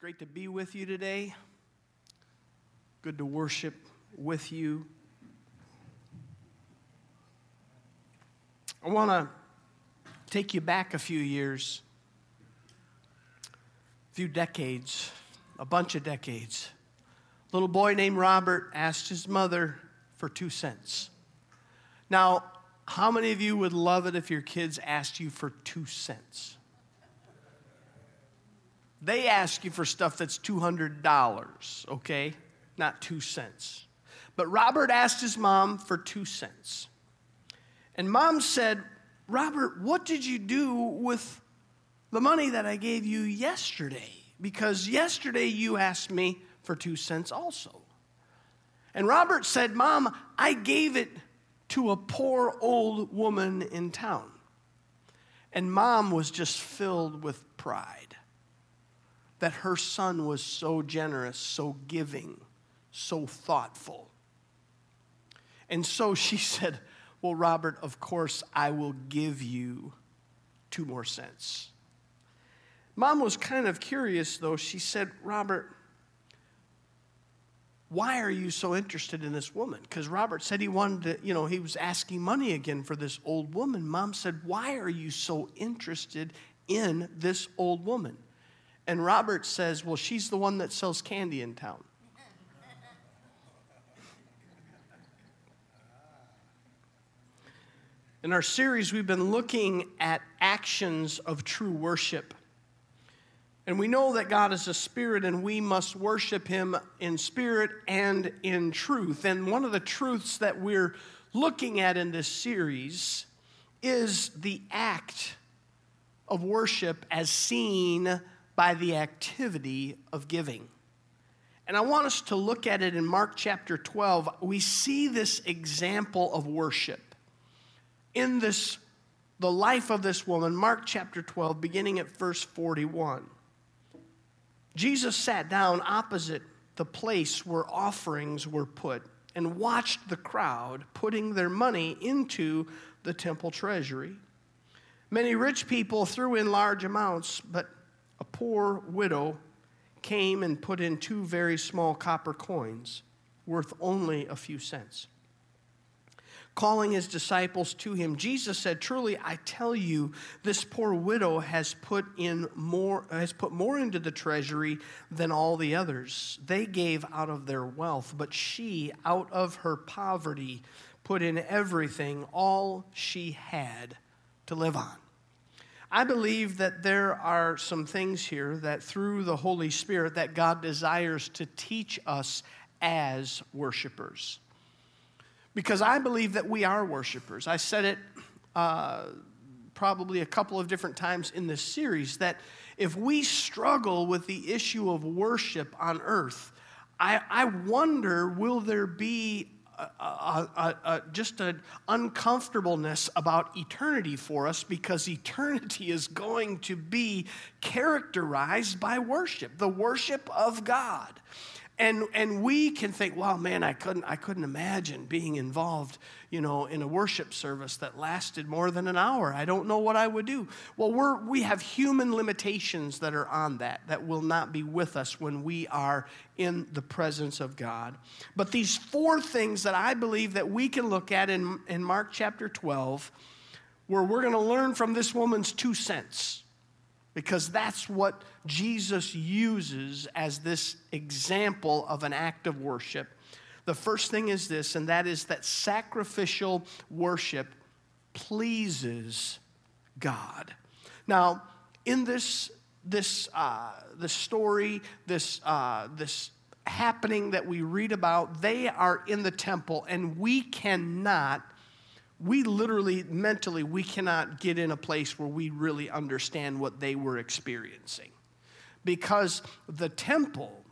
great to be with you today. Good to worship with you. I want to take you back a few years, a few decades, a bunch of decades. A little boy named Robert asked his mother for two cents. Now, how many of you would love it if your kids asked you for two cents? They ask you for stuff that's $200, okay? Not two cents. But Robert asked his mom for two cents. And mom said, Robert, what did you do with the money that I gave you yesterday? Because yesterday you asked me for two cents also. And Robert said, Mom, I gave it to a poor old woman in town. And mom was just filled with pride that her son was so generous, so giving, so thoughtful. And so she said, Well, Robert, of course, I will give you two more cents. Mom was kind of curious, though. She said, Robert, why are you so interested in this woman? Because Robert said he wanted to, you know, he was asking money again for this old woman. Mom said, Why are you so interested in this old woman? And Robert says, Well, she's the one that sells candy in town. In our series, we've been looking at actions of true worship. And we know that God is a spirit and we must worship him in spirit and in truth. And one of the truths that we're looking at in this series is the act of worship as seen by the activity of giving. And I want us to look at it in Mark chapter 12. We see this example of worship in this the life of this woman, Mark chapter 12, beginning at verse 41. Jesus sat down opposite the place where offerings were put and watched the crowd putting their money into the temple treasury. Many rich people threw in large amounts, but a poor widow came and put in two very small copper coins worth only a few cents. Calling his disciples to him, Jesus said, Truly, I tell you, this poor widow has put in more, has put more into the treasury than all the others. They gave out of their wealth, but she, out of her poverty, put in everything, all she had to live on. I believe that there are some things here that through the Holy Spirit that God desires to teach us as worshipers. Because I believe that we are worshipers. I said it uh, probably a couple of different times in this series that if we struggle with the issue of worship on earth, I, I wonder will there be a, a, just an uncomfortableness about eternity for us because eternity is going to be characterized by worship, the worship of God. And, and we can think, well, man, I couldn't, I couldn't imagine being involved, you know, in a worship service that lasted more than an hour. I don't know what I would do. Well, we're, we have human limitations that are on that, that will not be with us when we are in the presence of God. But these four things that I believe that we can look at in, in Mark chapter 12, where we're going to learn from this woman's two cents because that's what Jesus uses as this example of an act of worship. The first thing is this, and that is that sacrificial worship pleases God. Now, in this this uh, the story, this uh, this happening that we read about, they are in the temple, and we cannot we literally, mentally, we cannot get in a place where we really understand what they were experiencing. Because the temple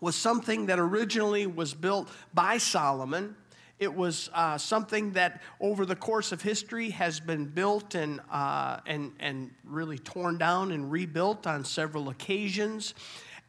was something that originally was built by Solomon. It was uh, something that over the course of history has been built and, uh, and, and really torn down and rebuilt on several occasions.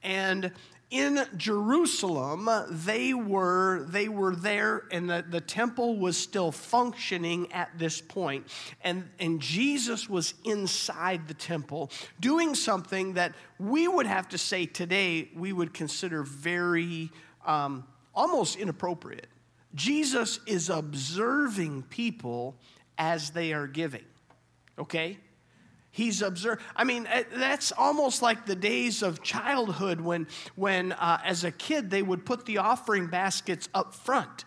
And in Jerusalem, they were, they were there, and the, the temple was still functioning at this point. And, and Jesus was inside the temple doing something that we would have to say today we would consider very um, almost inappropriate. Jesus is observing people as they are giving, okay? He's observed. I mean, eh, that's almost like the days of childhood when, when uh, as a kid, they would put the offering baskets up front.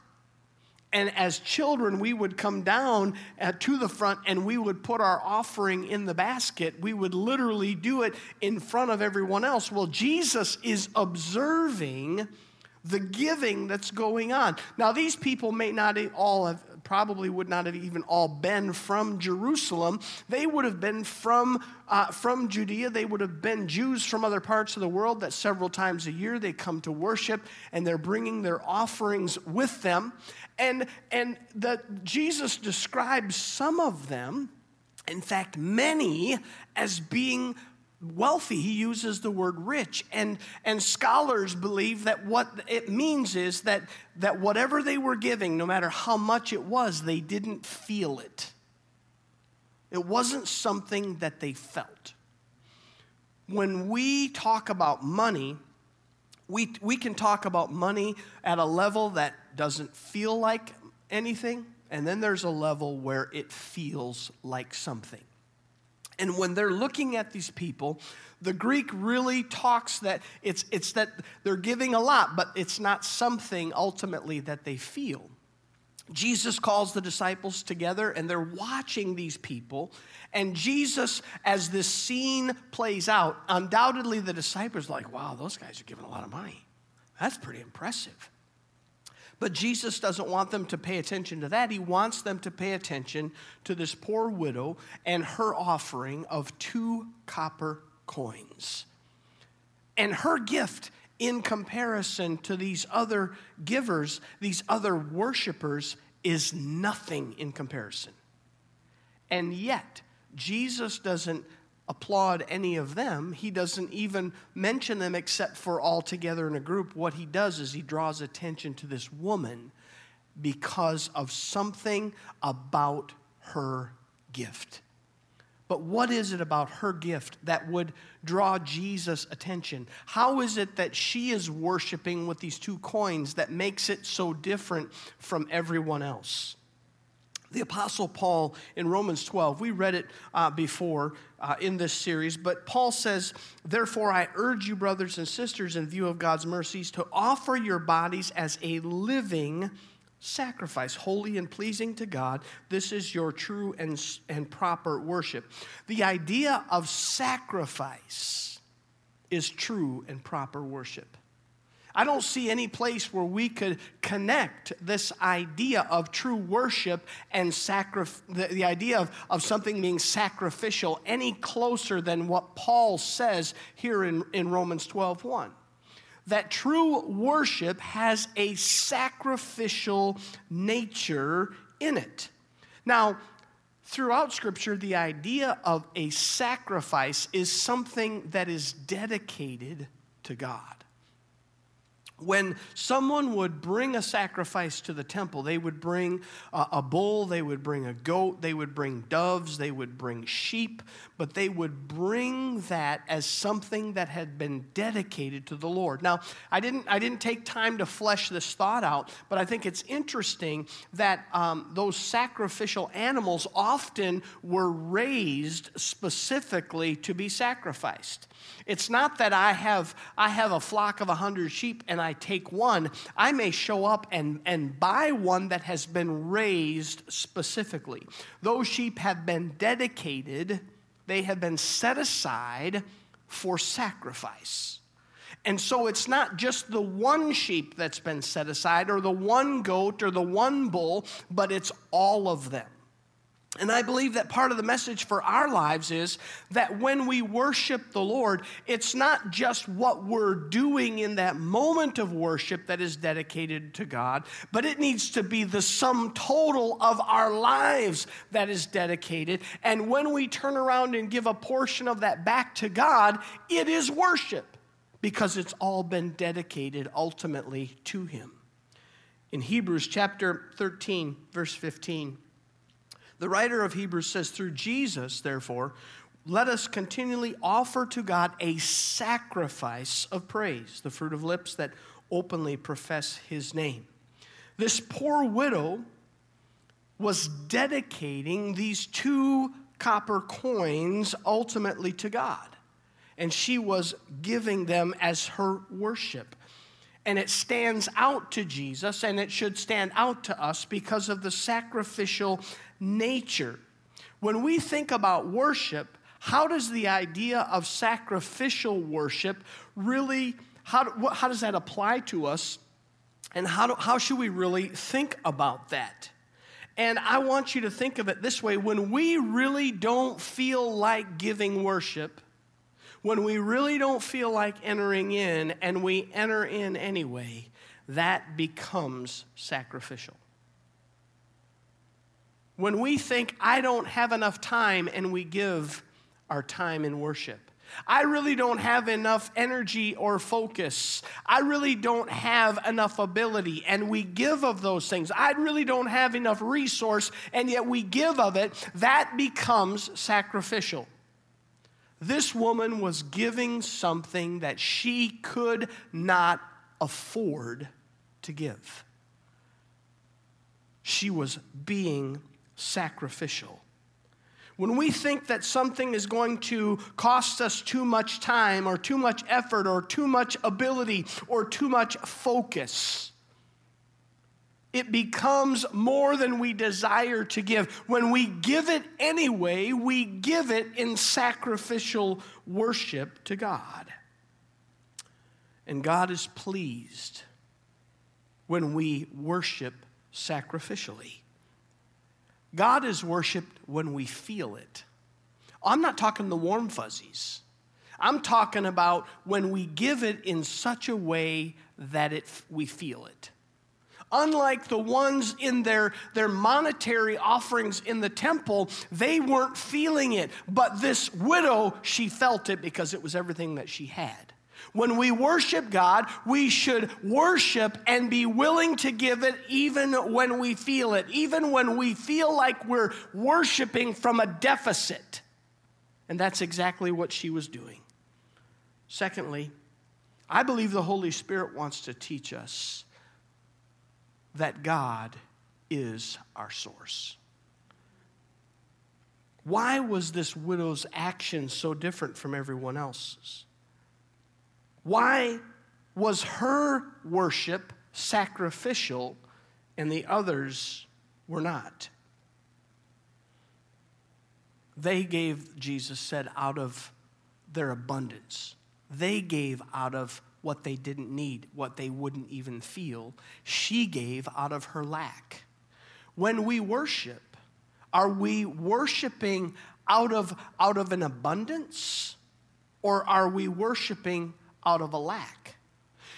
And as children, we would come down uh, to the front and we would put our offering in the basket. We would literally do it in front of everyone else. Well, Jesus is observing the giving that's going on. Now, these people may not all have probably would not have even all been from Jerusalem. They would have been from, uh, from Judea. They would have been Jews from other parts of the world that several times a year they come to worship and they're bringing their offerings with them. And, and the, Jesus describes some of them, in fact, many, as being wealthy. He uses the word rich. And, and scholars believe that what it means is that, that whatever they were giving, no matter how much it was, they didn't feel it. It wasn't something that they felt. When we talk about money, we, we can talk about money at a level that doesn't feel like anything, and then there's a level where it feels like something. And when they're looking at these people, the Greek really talks that it's, it's that they're giving a lot, but it's not something ultimately that they feel. Jesus calls the disciples together and they're watching these people. And Jesus, as this scene plays out, undoubtedly the disciples are like, wow, those guys are giving a lot of money. That's pretty impressive. But Jesus doesn't want them to pay attention to that. He wants them to pay attention to this poor widow and her offering of two copper coins. And her gift, in comparison to these other givers, these other worshipers, is nothing in comparison. And yet, Jesus doesn't applaud any of them. He doesn't even mention them except for all together in a group. What he does is he draws attention to this woman because of something about her gift. But what is it about her gift that would draw Jesus' attention? How is it that she is worshiping with these two coins that makes it so different from everyone else? The Apostle Paul in Romans 12, we read it uh, before uh, in this series, but Paul says, Therefore, I urge you, brothers and sisters, in view of God's mercies, to offer your bodies as a living sacrifice, holy and pleasing to God. This is your true and, and proper worship. The idea of sacrifice is true and proper worship. I don't see any place where we could connect this idea of true worship and sacrif- the, the idea of, of something being sacrificial any closer than what Paul says here in, in Romans 12 1. That true worship has a sacrificial nature in it. Now, throughout Scripture, the idea of a sacrifice is something that is dedicated to God when someone would bring a sacrifice to the temple, they would bring a, bull, they would bring a goat, they would bring doves, they would bring sheep, but they would bring that as something that had been dedicated to the Lord. Now, I didn't, I didn't take time to flesh this thought out, but I think it's interesting that um, those sacrificial animals often were raised specifically to be sacrificed. It's not that I have, I have a flock of a hundred sheep and I take one. I may show up and, and buy one that has been raised specifically. Those sheep have been dedicated, they have been set aside for sacrifice. And so it's not just the one sheep that's been set aside, or the one goat, or the one bull, but it's all of them. And I believe that part of the message for our lives is that when we worship the Lord, it's not just what we're doing in that moment of worship that is dedicated to God, but it needs to be the sum total of our lives that is dedicated. And when we turn around and give a portion of that back to God, it is worship because it's all been dedicated ultimately to Him. In Hebrews chapter 13, verse 15, the writer of Hebrews says, Through Jesus, therefore, let us continually offer to God a sacrifice of praise, the fruit of lips that openly profess His name. This poor widow was dedicating these two copper coins ultimately to God. And she was giving them as her worship. And it stands out to Jesus, and it should stand out to us because of the sacrificial nature. When we think about worship, how does the idea of sacrificial worship really, how, how does that apply to us? And how, do, how should we really think about that? And I want you to think of it this way when we really don't feel like giving worship, when we really don't feel like entering in and we enter in anyway, that becomes sacrificial. When we think, I don't have enough time, and we give our time in worship. I really don't have enough energy or focus. I really don't have enough ability, and we give of those things. I really don't have enough resource, and yet we give of it. That becomes sacrificial. This woman was giving something that she could not afford to give. She was being sacrificial. When we think that something is going to cost us too much time or too much effort or too much ability or too much focus, it becomes more than we desire to give. When we give it anyway, we give it in sacrificial worship to God. And God is pleased when we worship sacrificially. God is worshiped when we feel it. I'm not talking the warm fuzzies. I'm talking about when we give it in such a way that it, we feel it. Unlike the ones in their, their monetary offerings in the temple, they weren't feeling it. But this widow, she felt it because it was everything that she had. When we worship God, we should worship and be willing to give it even when we feel it, even when we feel like we're worshiping from a deficit. And that's exactly what she was doing. Secondly, I believe the Holy Spirit wants to teach us that God is our source. Why was this widow's action so different from everyone else's? Why was her worship sacrificial and the others were not? They gave, Jesus said, out of their abundance. They gave out of what they didn't need, what they wouldn't even feel. She gave out of her lack. When we worship, are we worshiping out of, out of an abundance or are we worshiping out of a lack.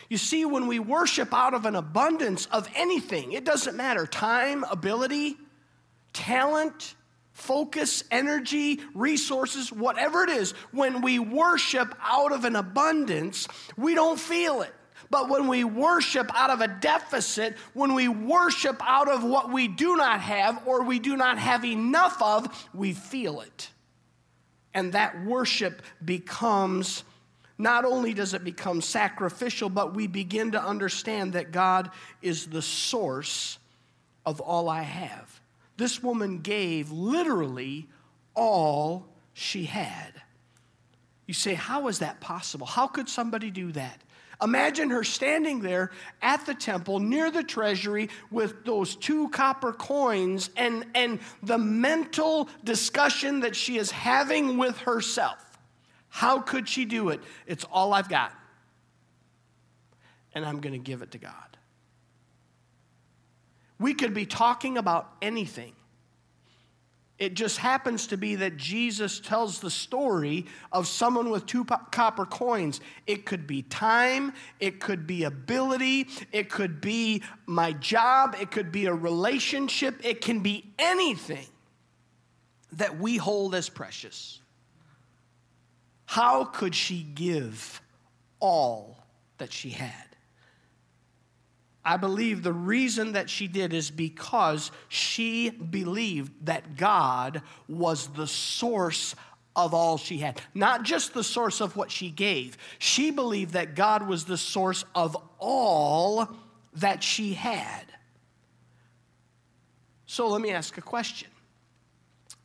You see, when we worship out of an abundance of anything, it doesn't matter time, ability, talent, focus, energy, resources, whatever it is, when we worship out of an abundance, we don't feel it. But when we worship out of a deficit, when we worship out of what we do not have or we do not have enough of, we feel it. And that worship becomes not only does it become sacrificial, but we begin to understand that God is the source of all I have. This woman gave literally all she had. You say, How is that possible? How could somebody do that? Imagine her standing there at the temple near the treasury with those two copper coins and, and the mental discussion that she is having with herself. How could she do it? It's all I've got. And I'm going to give it to God. We could be talking about anything. It just happens to be that Jesus tells the story of someone with two copper coins. It could be time, it could be ability, it could be my job, it could be a relationship, it can be anything that we hold as precious. How could she give all that she had. I believe the reason that she did is because she believed that God was the source of all she had. Not just the source of what she gave, she believed that God was the source of all that she had. So let me ask a question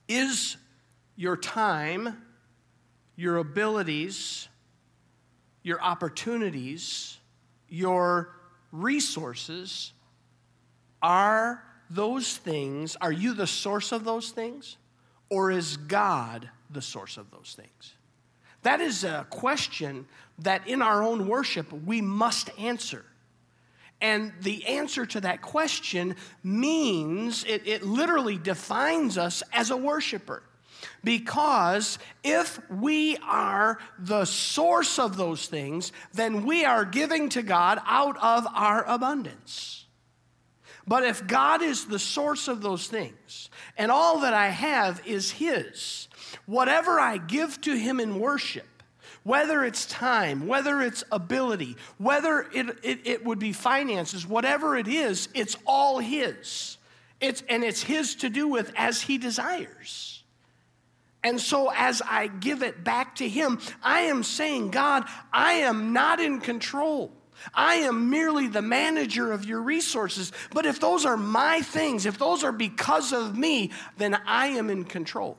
Is your time, your abilities, your opportunities, your resources, are those things, are you the source of those things? Or is God the source of those things? That is a question that in our own worship we must answer. And the answer to that question means, it, it literally defines us as a worshiper. Because if we are the source of those things, then we are giving to God out of our abundance. But if God is the source of those things, and all that I have is His, whatever I give to Him in worship, whether it's time, whether it's ability, whether it, it, it, would be finances, whatever it is, it's all His. It's, and it's His to do with as He desires. And so, as I give it back to Him, I am saying, God, I am not in control. I am merely the manager of your resources. But if those are my things, if those are because of me, then I am in control.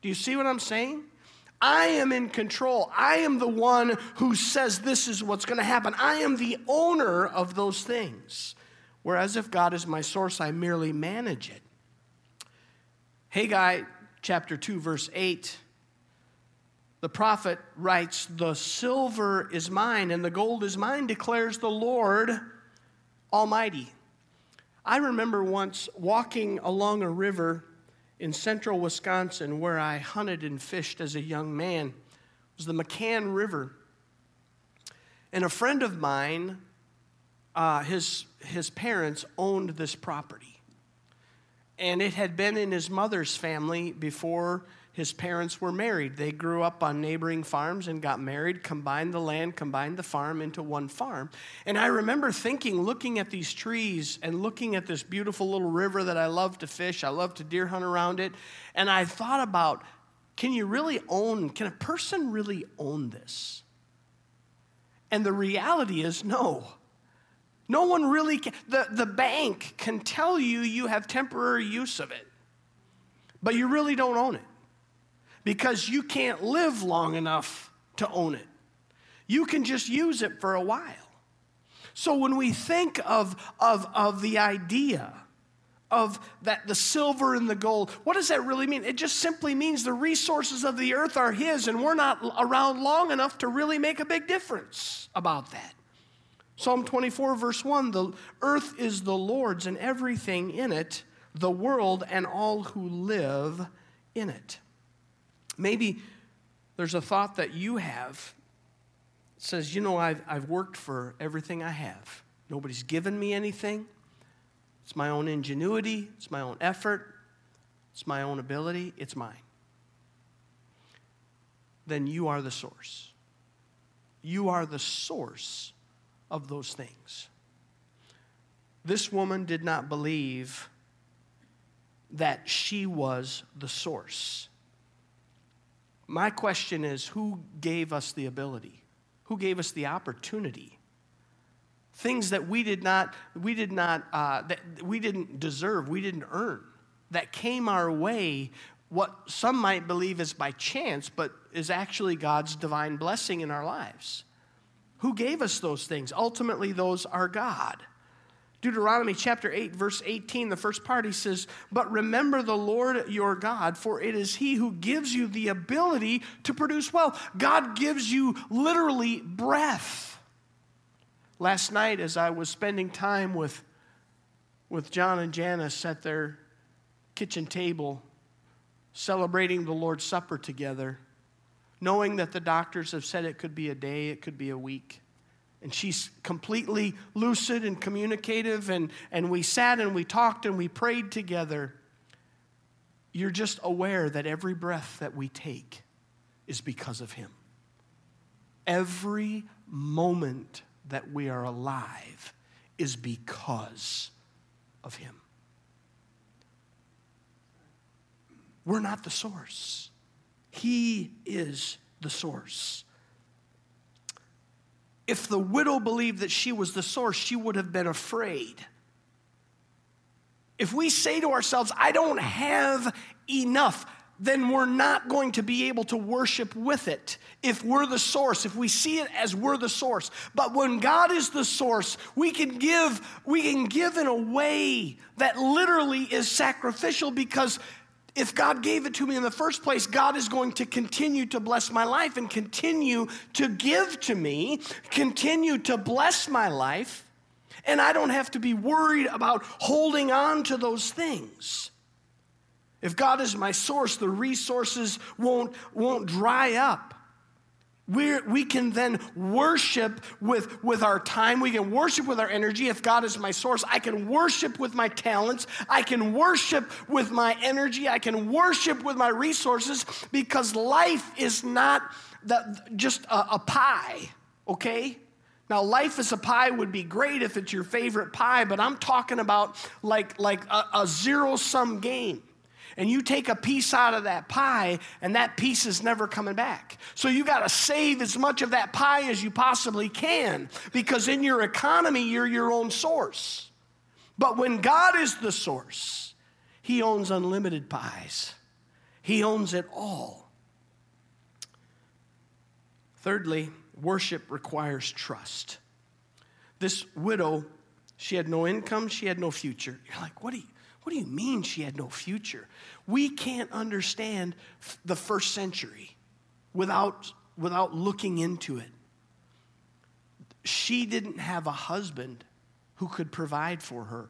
Do you see what I'm saying? I am in control. I am the one who says this is what's going to happen. I am the owner of those things. Whereas if God is my source, I merely manage it. Haggai chapter 2, verse 8, the prophet writes, The silver is mine and the gold is mine, declares the Lord Almighty. I remember once walking along a river in central Wisconsin where I hunted and fished as a young man. It was the Mecan River. And a friend of mine, uh, his, his parents owned this property and it had been in his mother's family before his parents were married. They grew up on neighboring farms and got married, combined the land, combined the farm into one farm. And I remember thinking, looking at these trees and looking at this beautiful little river that I love to fish, I love to deer hunt around it, and I thought about can you really own, can a person really own this? And the reality is no. No one really can. The, the bank can tell you you have temporary use of it, but you really don't own it because you can't live long enough to own it. You can just use it for a while. So when we think of, of, of the idea of that the silver and the gold, what does that really mean? It just simply means the resources of the earth are his, and we're not around long enough to really make a big difference about that. Psalm 24, verse 1 The earth is the Lord's and everything in it, the world and all who live in it. Maybe there's a thought that you have says, You know, I've, I've worked for everything I have. Nobody's given me anything. It's my own ingenuity, it's my own effort, it's my own ability, it's mine. Then you are the source. You are the source of those things. This woman did not believe that she was the source. My question is who gave us the ability? Who gave us the opportunity? Things that we did not, we did not, uh, that we didn't deserve, we didn't earn, that came our way. What some might believe is by chance, but is actually God's divine blessing in our lives. Who gave us those things? Ultimately, those are God. Deuteronomy chapter 8, verse 18, the first part, he says, But remember the Lord your God, for it is he who gives you the ability to produce wealth. God gives you literally breath. Last night, as I was spending time with, with John and Janice at their kitchen table, celebrating the Lord's Supper together, knowing that the doctors have said it could be a day, it could be a week. And she's completely lucid and communicative, and, and we sat and we talked and we prayed together. You're just aware that every breath that we take is because of Him. every moment that we are alive is because of Him. We're not the source, He is the source. If the widow believed that she was the source, she would have been afraid. If we say to ourselves, I don't have enough, then we're not going to be able to worship with it if we're the source if we see it as we're the source but when god is the source we can give we can give in a way that literally is sacrificial because if God gave it to me in the first place, God is going to continue to bless my life and continue to give to me, continue to bless my life, and I don't have to be worried about holding on to those things. If God is my source, the resources won't, won't dry up. We're, we can then worship with, with our time. We can worship with our energy. If God is my source, I can worship with my talents. I can worship with my energy. I can worship with my resources because life is not the, just a, a pie, okay? Now, life as a pie would be great if it's your favorite pie, but I'm talking about like, like a, a zero sum game and you take a piece out of that pie, and that piece is never coming back. So you got to save as much of that pie as you possibly can because in your economy, you're your own source. But when God is the source, He owns unlimited pies, He owns it all. Thirdly, worship requires trust. This widow, she had no income, she had no future. You're like, what do you? What do you mean she had no future? We can't understand the first century without, without looking into it. She didn't have a husband who could provide for her.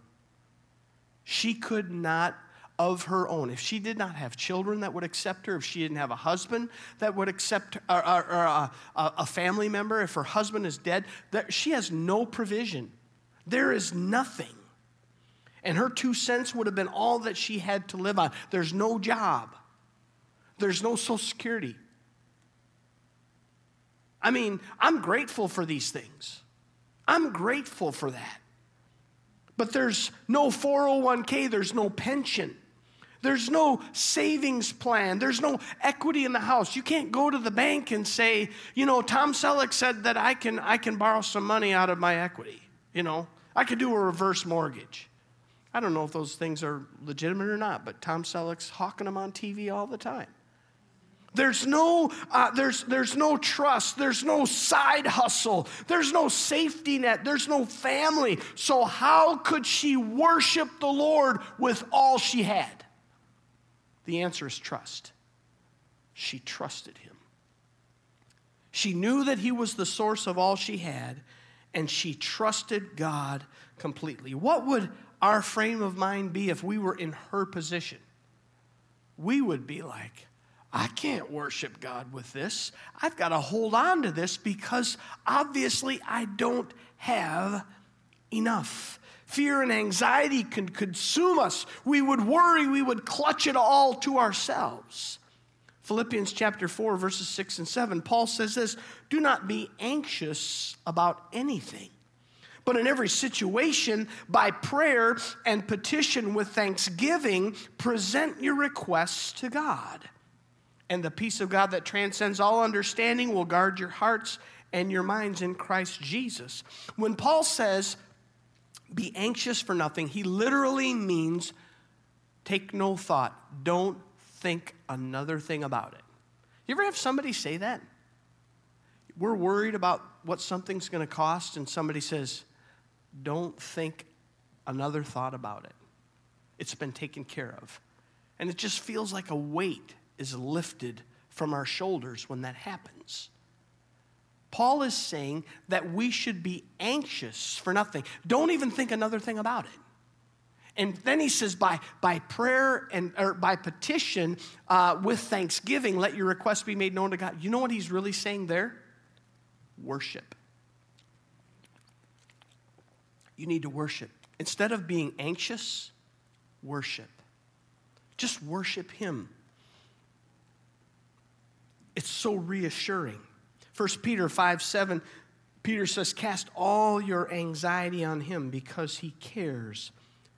She could not of her own. If she did not have children that would accept her, if she didn't have a husband that would accept uh, uh, or, or, or a, a, family member, if her husband is dead, that she has no provision. There is nothing. And her two cents would have been all that she had to live on. There's no job, there's no Social Security. I mean, I'm grateful for these things. I'm grateful for that. But there's no 401k, there's no pension. There's no savings plan. There's no equity in the house. You can't go to the bank and say, you know, Tom Selleck said that I can, I can borrow some money out of my equity. You know, I could do a reverse mortgage. I don't know if those things are legitimate or not, but Tom Selleck's hawking them on TV all the time. There's no, uh, there's, there's no trust. There's no side hustle. There's no safety net. There's no family. So, how could she worship the Lord with all she had? The answer is trust. She trusted him. She knew that he was the source of all she had, and she trusted God completely. What would our frame of mind be if we were in her position? We would be like, I can't worship God with this. I've got to hold on to this because obviously I don't have enough. Fear and anxiety can consume us. We would worry, we would clutch it all to ourselves. Philippians chapter 4, verses 6 and 7, Paul says this Do not be anxious about anything but in every situation, by prayer and petition with thanksgiving, present your requests to God. And the peace of God that transcends all understanding will guard your hearts and your minds in Christ Jesus. When Paul says, be anxious for nothing, he literally means take no thought. Don't think another thing about it. You ever have somebody say that? We're worried about what something's going to cost, and somebody says, don't think another thought about it. It's been taken care of. And it just feels like a weight is lifted from our shoulders when that happens. Paul is saying that we should be anxious for nothing. Don't even think another thing about it. And then he says, by, by prayer and or by petition uh, with thanksgiving, let your requests be made known to God. You know what he's really saying there? Worship. You need to worship. Instead of being anxious, worship. Just worship Him. It's so reassuring. 1 Peter 5 7, Peter says, Cast all your anxiety on him because he cares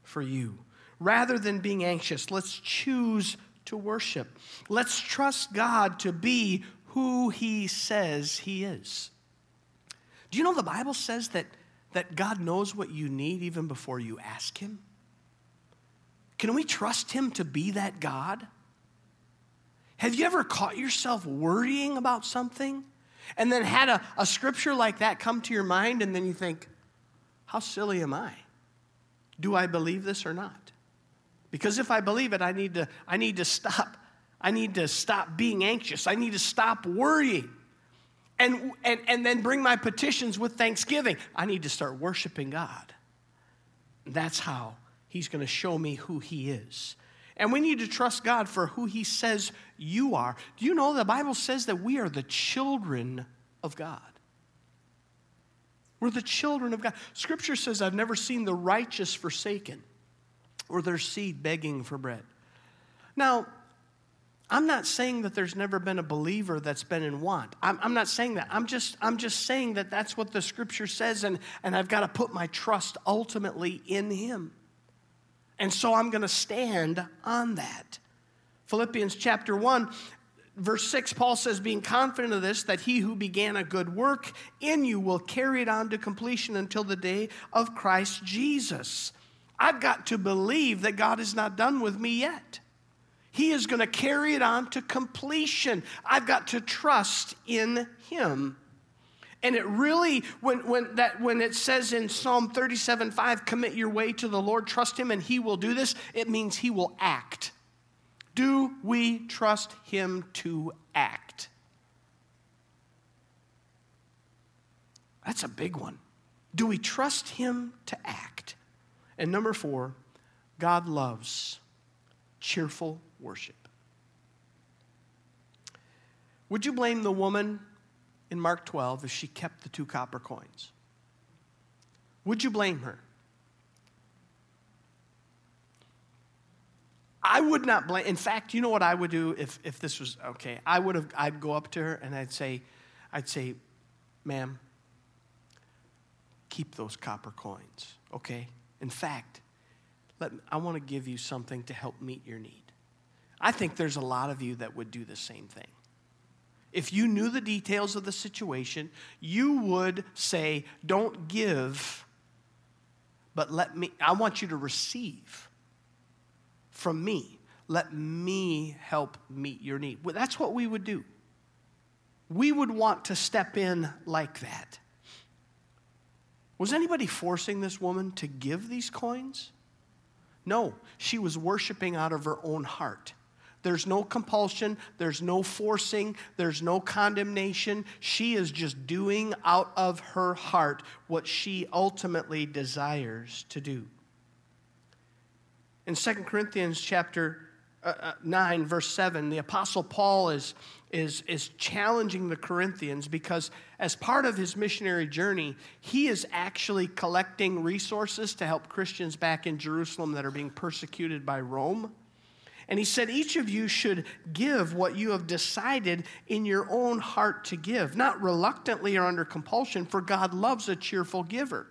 for you. Rather than being anxious, let's choose to worship. Let's trust God to be who he says he is. Do you know the Bible says that, that God knows what you need even before you ask him? Can we trust him to be that God? Have you ever caught yourself worrying about something and then had a, a scripture like that come to your mind and then you think, how silly am I? Do I believe this or not? Because if I believe it, I need to, I need to stop. I need to stop being anxious. I need to stop worrying. And, and, and then bring my petitions with thanksgiving. I need to start worshiping God. That's how He's going to show me who He is. And we need to trust God for who He says you are. Do you know the Bible says that we are the children of God? We're the children of God. Scripture says, I've never seen the righteous forsaken or their seed begging for bread. Now, I'm not saying that there's never been a believer that's been in want. I'm, I'm, not saying that. I'm just, I'm just saying that that's what the scripture says, and, and I've got to put my trust ultimately in Him. And so I'm going to stand on that. Philippians chapter 1, verse 6, Paul says, Being confident of this, that he who began a good work in you will carry it on to completion until the day of Christ Jesus. I've got to believe that God is not done with me yet. He is going to carry it on to completion. I've got to trust in Him. And it really, when, when, that, when it says in Psalm 37 5, commit your way to the Lord, trust Him, and He will do this, it means He will act. Do we trust Him to act? That's a big one. Do we trust Him to act? And number four, God loves cheerful worship. Would you blame the woman in Mark 12 if she kept the two copper coins? Would you blame her? I would not blame. In fact, you know what I would do if, if this was okay? I would have. I'd go up to her and I'd say, I'd say, "Ma'am, keep those copper coins, okay? In fact, let I want to give you something to help meet your need." I think there's a lot of you that would do the same thing if you knew the details of the situation, you would say, Don't give, but let me, I want you to receive from me. Let me help meet your need. Well, that's what we would do. We would want to step in like that. Was anybody forcing this woman to give these coins? No, she was worshiping out of her own heart. There's no compulsion, there's no forcing, there's no condemnation. She is just doing out of her heart what she ultimately desires to do. In 2 Corinthians chapter uh, uh, 9, verse 7, the Apostle Paul is, is, is challenging the Corinthians because, as part of his missionary journey, he is actually collecting resources to help Christians back in Jerusalem that are being persecuted by Rome. And he said, Each of you should give what you have decided in your own heart to give, not reluctantly or under compulsion, for God loves a cheerful giver.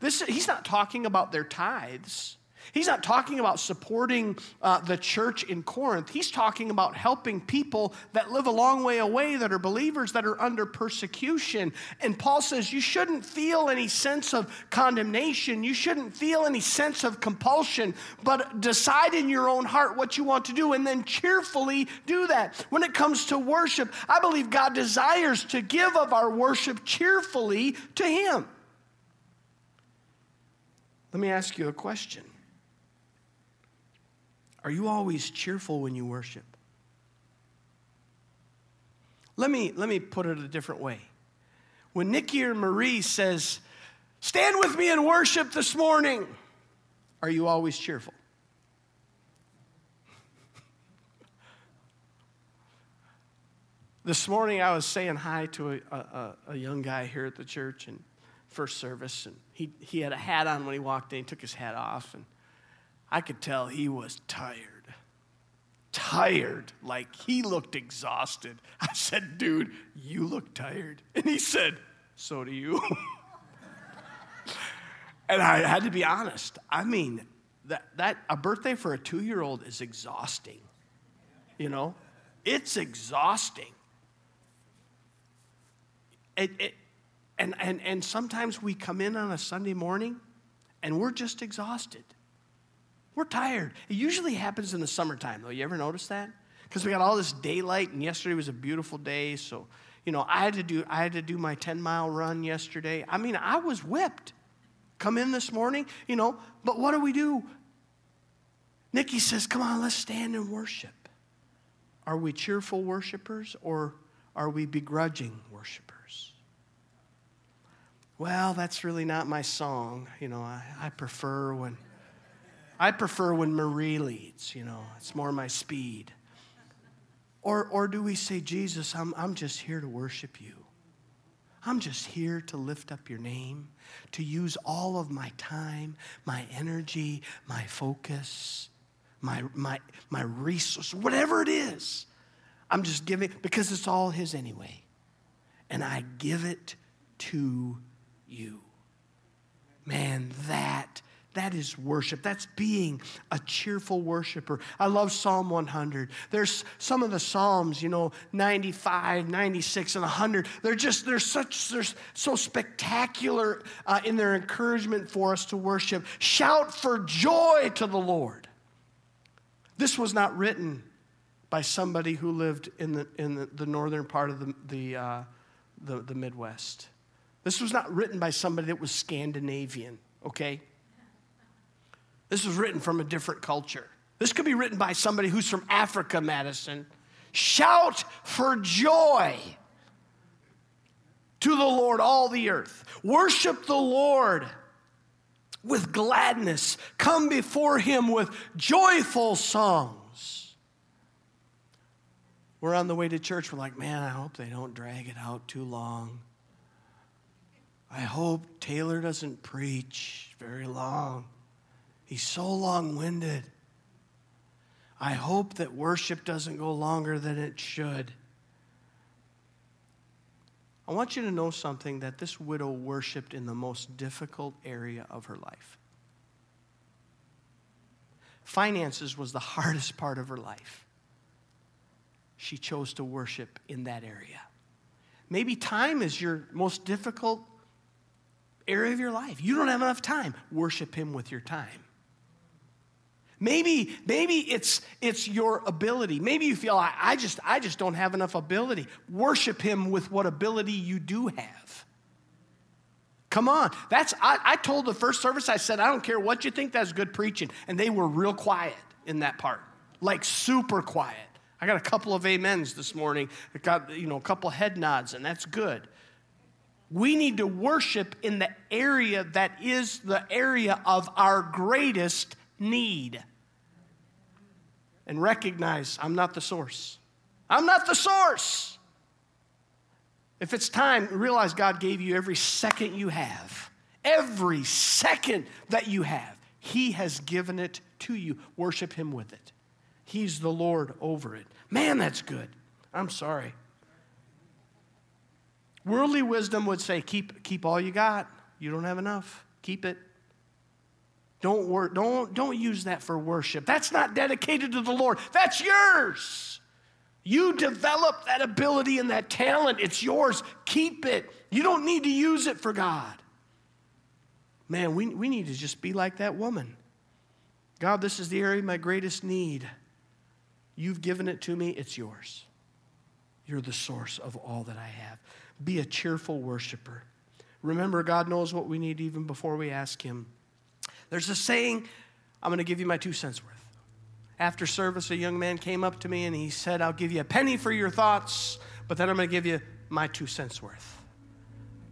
This, he's not talking about their tithes. He's not talking about supporting uh, the church in Corinth. He's talking about helping people that live a long way away that are believers that are under persecution. And Paul says you shouldn't feel any sense of condemnation. You shouldn't feel any sense of compulsion, but decide in your own heart what you want to do and then cheerfully do that. When it comes to worship, I believe God desires to give of our worship cheerfully to Him. Let me ask you a question. Are you always cheerful when you worship? Let me, let me put it a different way. When Nikki or Marie says, Stand with me in worship this morning, are you always cheerful? this morning I was saying hi to a, a, a, young guy here at the church in first service, and he, he had a hat on when he walked in. He took his hat off, and I could tell he was tired. tired, like he looked exhausted. I said, Dude, you look tired. And he said, So do you. and I had to be honest. I mean, that, that a birthday for a two year old is exhausting. You know, it's exhausting. It, it, and, and, and sometimes we come in on a Sunday morning and we're just exhausted. We're tired. It usually happens in the summertime, though. You ever notice that? Because we got all this daylight, and yesterday was a beautiful day. So, you know, I had to do I had to do my 10 mile run yesterday. I mean, I was whipped. Come in this morning, you know, but what do we do? Nikki says, Come on, let's stand and worship. Are we cheerful worshipers or are we begrudging worshipers? Well, that's really not my song. You know, I, I prefer when I prefer when Marie leads, you know, it's more my speed. Or, or do we say, Jesus, I'm, I'm just here to worship you? I'm just here to lift up your name, to use all of my time, my energy, my focus, my, my, my resource, whatever it is. I'm just giving, because it's all His anyway. And I give it to you. Man, that that is worship. That's being a cheerful worshiper. I love Psalm 100. There's some of the Psalms, you know, 95, 96, and 100. They're just, they're such, they're so spectacular uh, in their encouragement for us to worship. Shout for joy to the Lord. This was not written by somebody who lived in the, in the, the northern part of the, the, uh, the, the Midwest. This was not written by somebody that was Scandinavian, okay? This was written from a different culture. This could be written by somebody who's from Africa, Madison. Shout for joy to the Lord, all the earth. Worship the Lord with gladness. Come before him with joyful songs. We're on the way to church. We're like, man, I hope they don't drag it out too long. I hope Taylor doesn't preach very long. He's so long winded. I hope that worship doesn't go longer than it should. I want you to know something that this widow worshiped in the most difficult area of her life. Finances was the hardest part of her life. She chose to worship in that area. Maybe time is your most difficult area of your life. You don't have enough time. Worship Him with your time. Maybe, maybe it's, it's your ability. Maybe you feel, I, I, just, I just don't have enough ability. Worship him with what ability you do have. Come on. That's I, I told the first service, I said, I don't care what you think, that's good preaching. And they were real quiet in that part. Like super quiet. I got a couple of amens this morning. I got, you know, a couple head nods, and that's good. We need to worship in the area that is the area of our greatest need and recognize I'm not the source. I'm not the source. If it's time, realize God gave you every second you have. Every second that you have, He has given it to you. Worship Him with it. He's the Lord over it. Man, that's good. I'm sorry. Worldly wisdom would say, keep, keep all you got. You don't have enough. Keep it. Don't, wor- don't, don't use that for worship. That's not dedicated to the Lord. That's yours. You develop that ability and that talent. It's yours. Keep it. You don't need to use it for God. Man, we, we need to just be like that woman. God, this is the area of my greatest need. You've given it to me, it's yours. You're the source of all that I have. Be a cheerful worshiper. Remember, God knows what we need even before we ask Him. There's a saying, I'm going to give you my two cents worth. After service, a young man came up to me and he said, I'll give you a penny for your thoughts, but then I'm going to give you my two cents worth.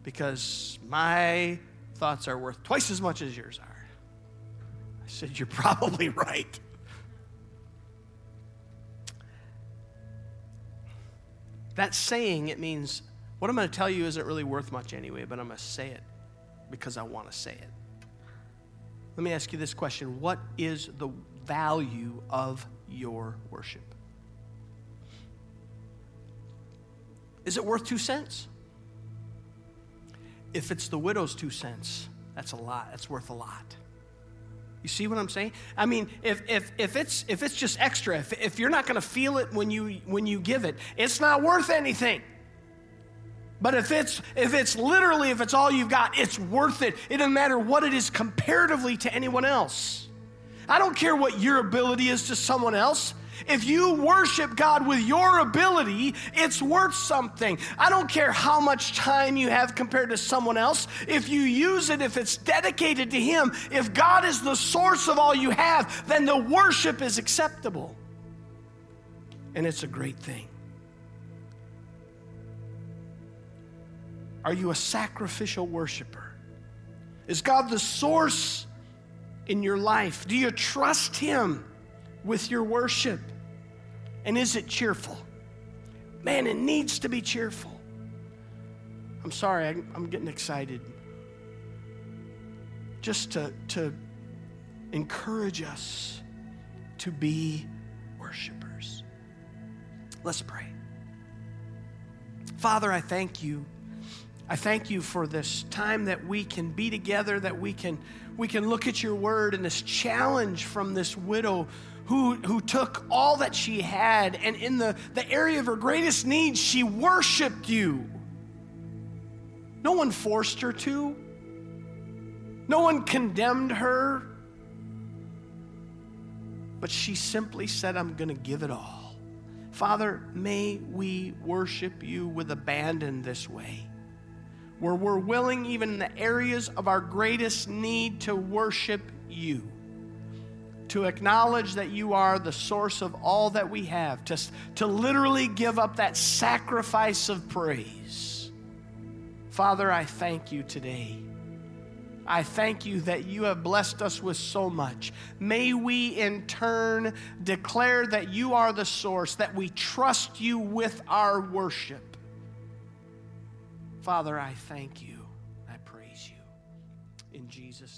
Because my thoughts are worth twice as much as yours are. I said, You're probably right. That saying, it means what I'm going to tell you isn't really worth much anyway, but I'm going to say it because I want to say it. Let me ask you this question What is the value of your worship. Is it worth two cents? If it's the widow's two cents, that's a lot. That's worth a lot. You see what I'm saying? I mean, if, if, if, it's, if it's just extra, if, if you're not going to feel it when you, when you give it, it's not worth anything. But if it's, if it's literally, if it's all you've got, it's worth it. It doesn't matter what it is comparatively to anyone else. I don't care what your ability is to someone else. If you worship God with your ability, it's worth something. I don't care how much time you have compared to someone else. If you use it, if it's dedicated to Him, if God is the source of all you have, then the worship is acceptable. And it's a great thing. Are you a sacrificial worshiper? Is God the source in your life? Do you trust Him? with your worship? And is it cheerful? Man, it needs to be cheerful. I'm sorry, I'm getting excited. Just to, to encourage us to be worshipers. Let's pray. Father, I thank you. I thank you for this time that we can be together, that we can, we can look at your word and this challenge from this widow who, who took all that she had and in the, the area of her greatest need, she worshiped you. No one forced her to, no one condemned her, but she simply said, I'm going to give it all. Father, may we worship you with abandon this way, where we're willing, even in the areas of our greatest need, to worship you to acknowledge that you are the source of all that we have, to, to literally give up that sacrifice of praise. Father, I thank you today. I thank you that you have blessed us with so much. May we in turn declare that you are the source, that we trust you with our worship. Father, I thank you. I praise you. In Jesus' name.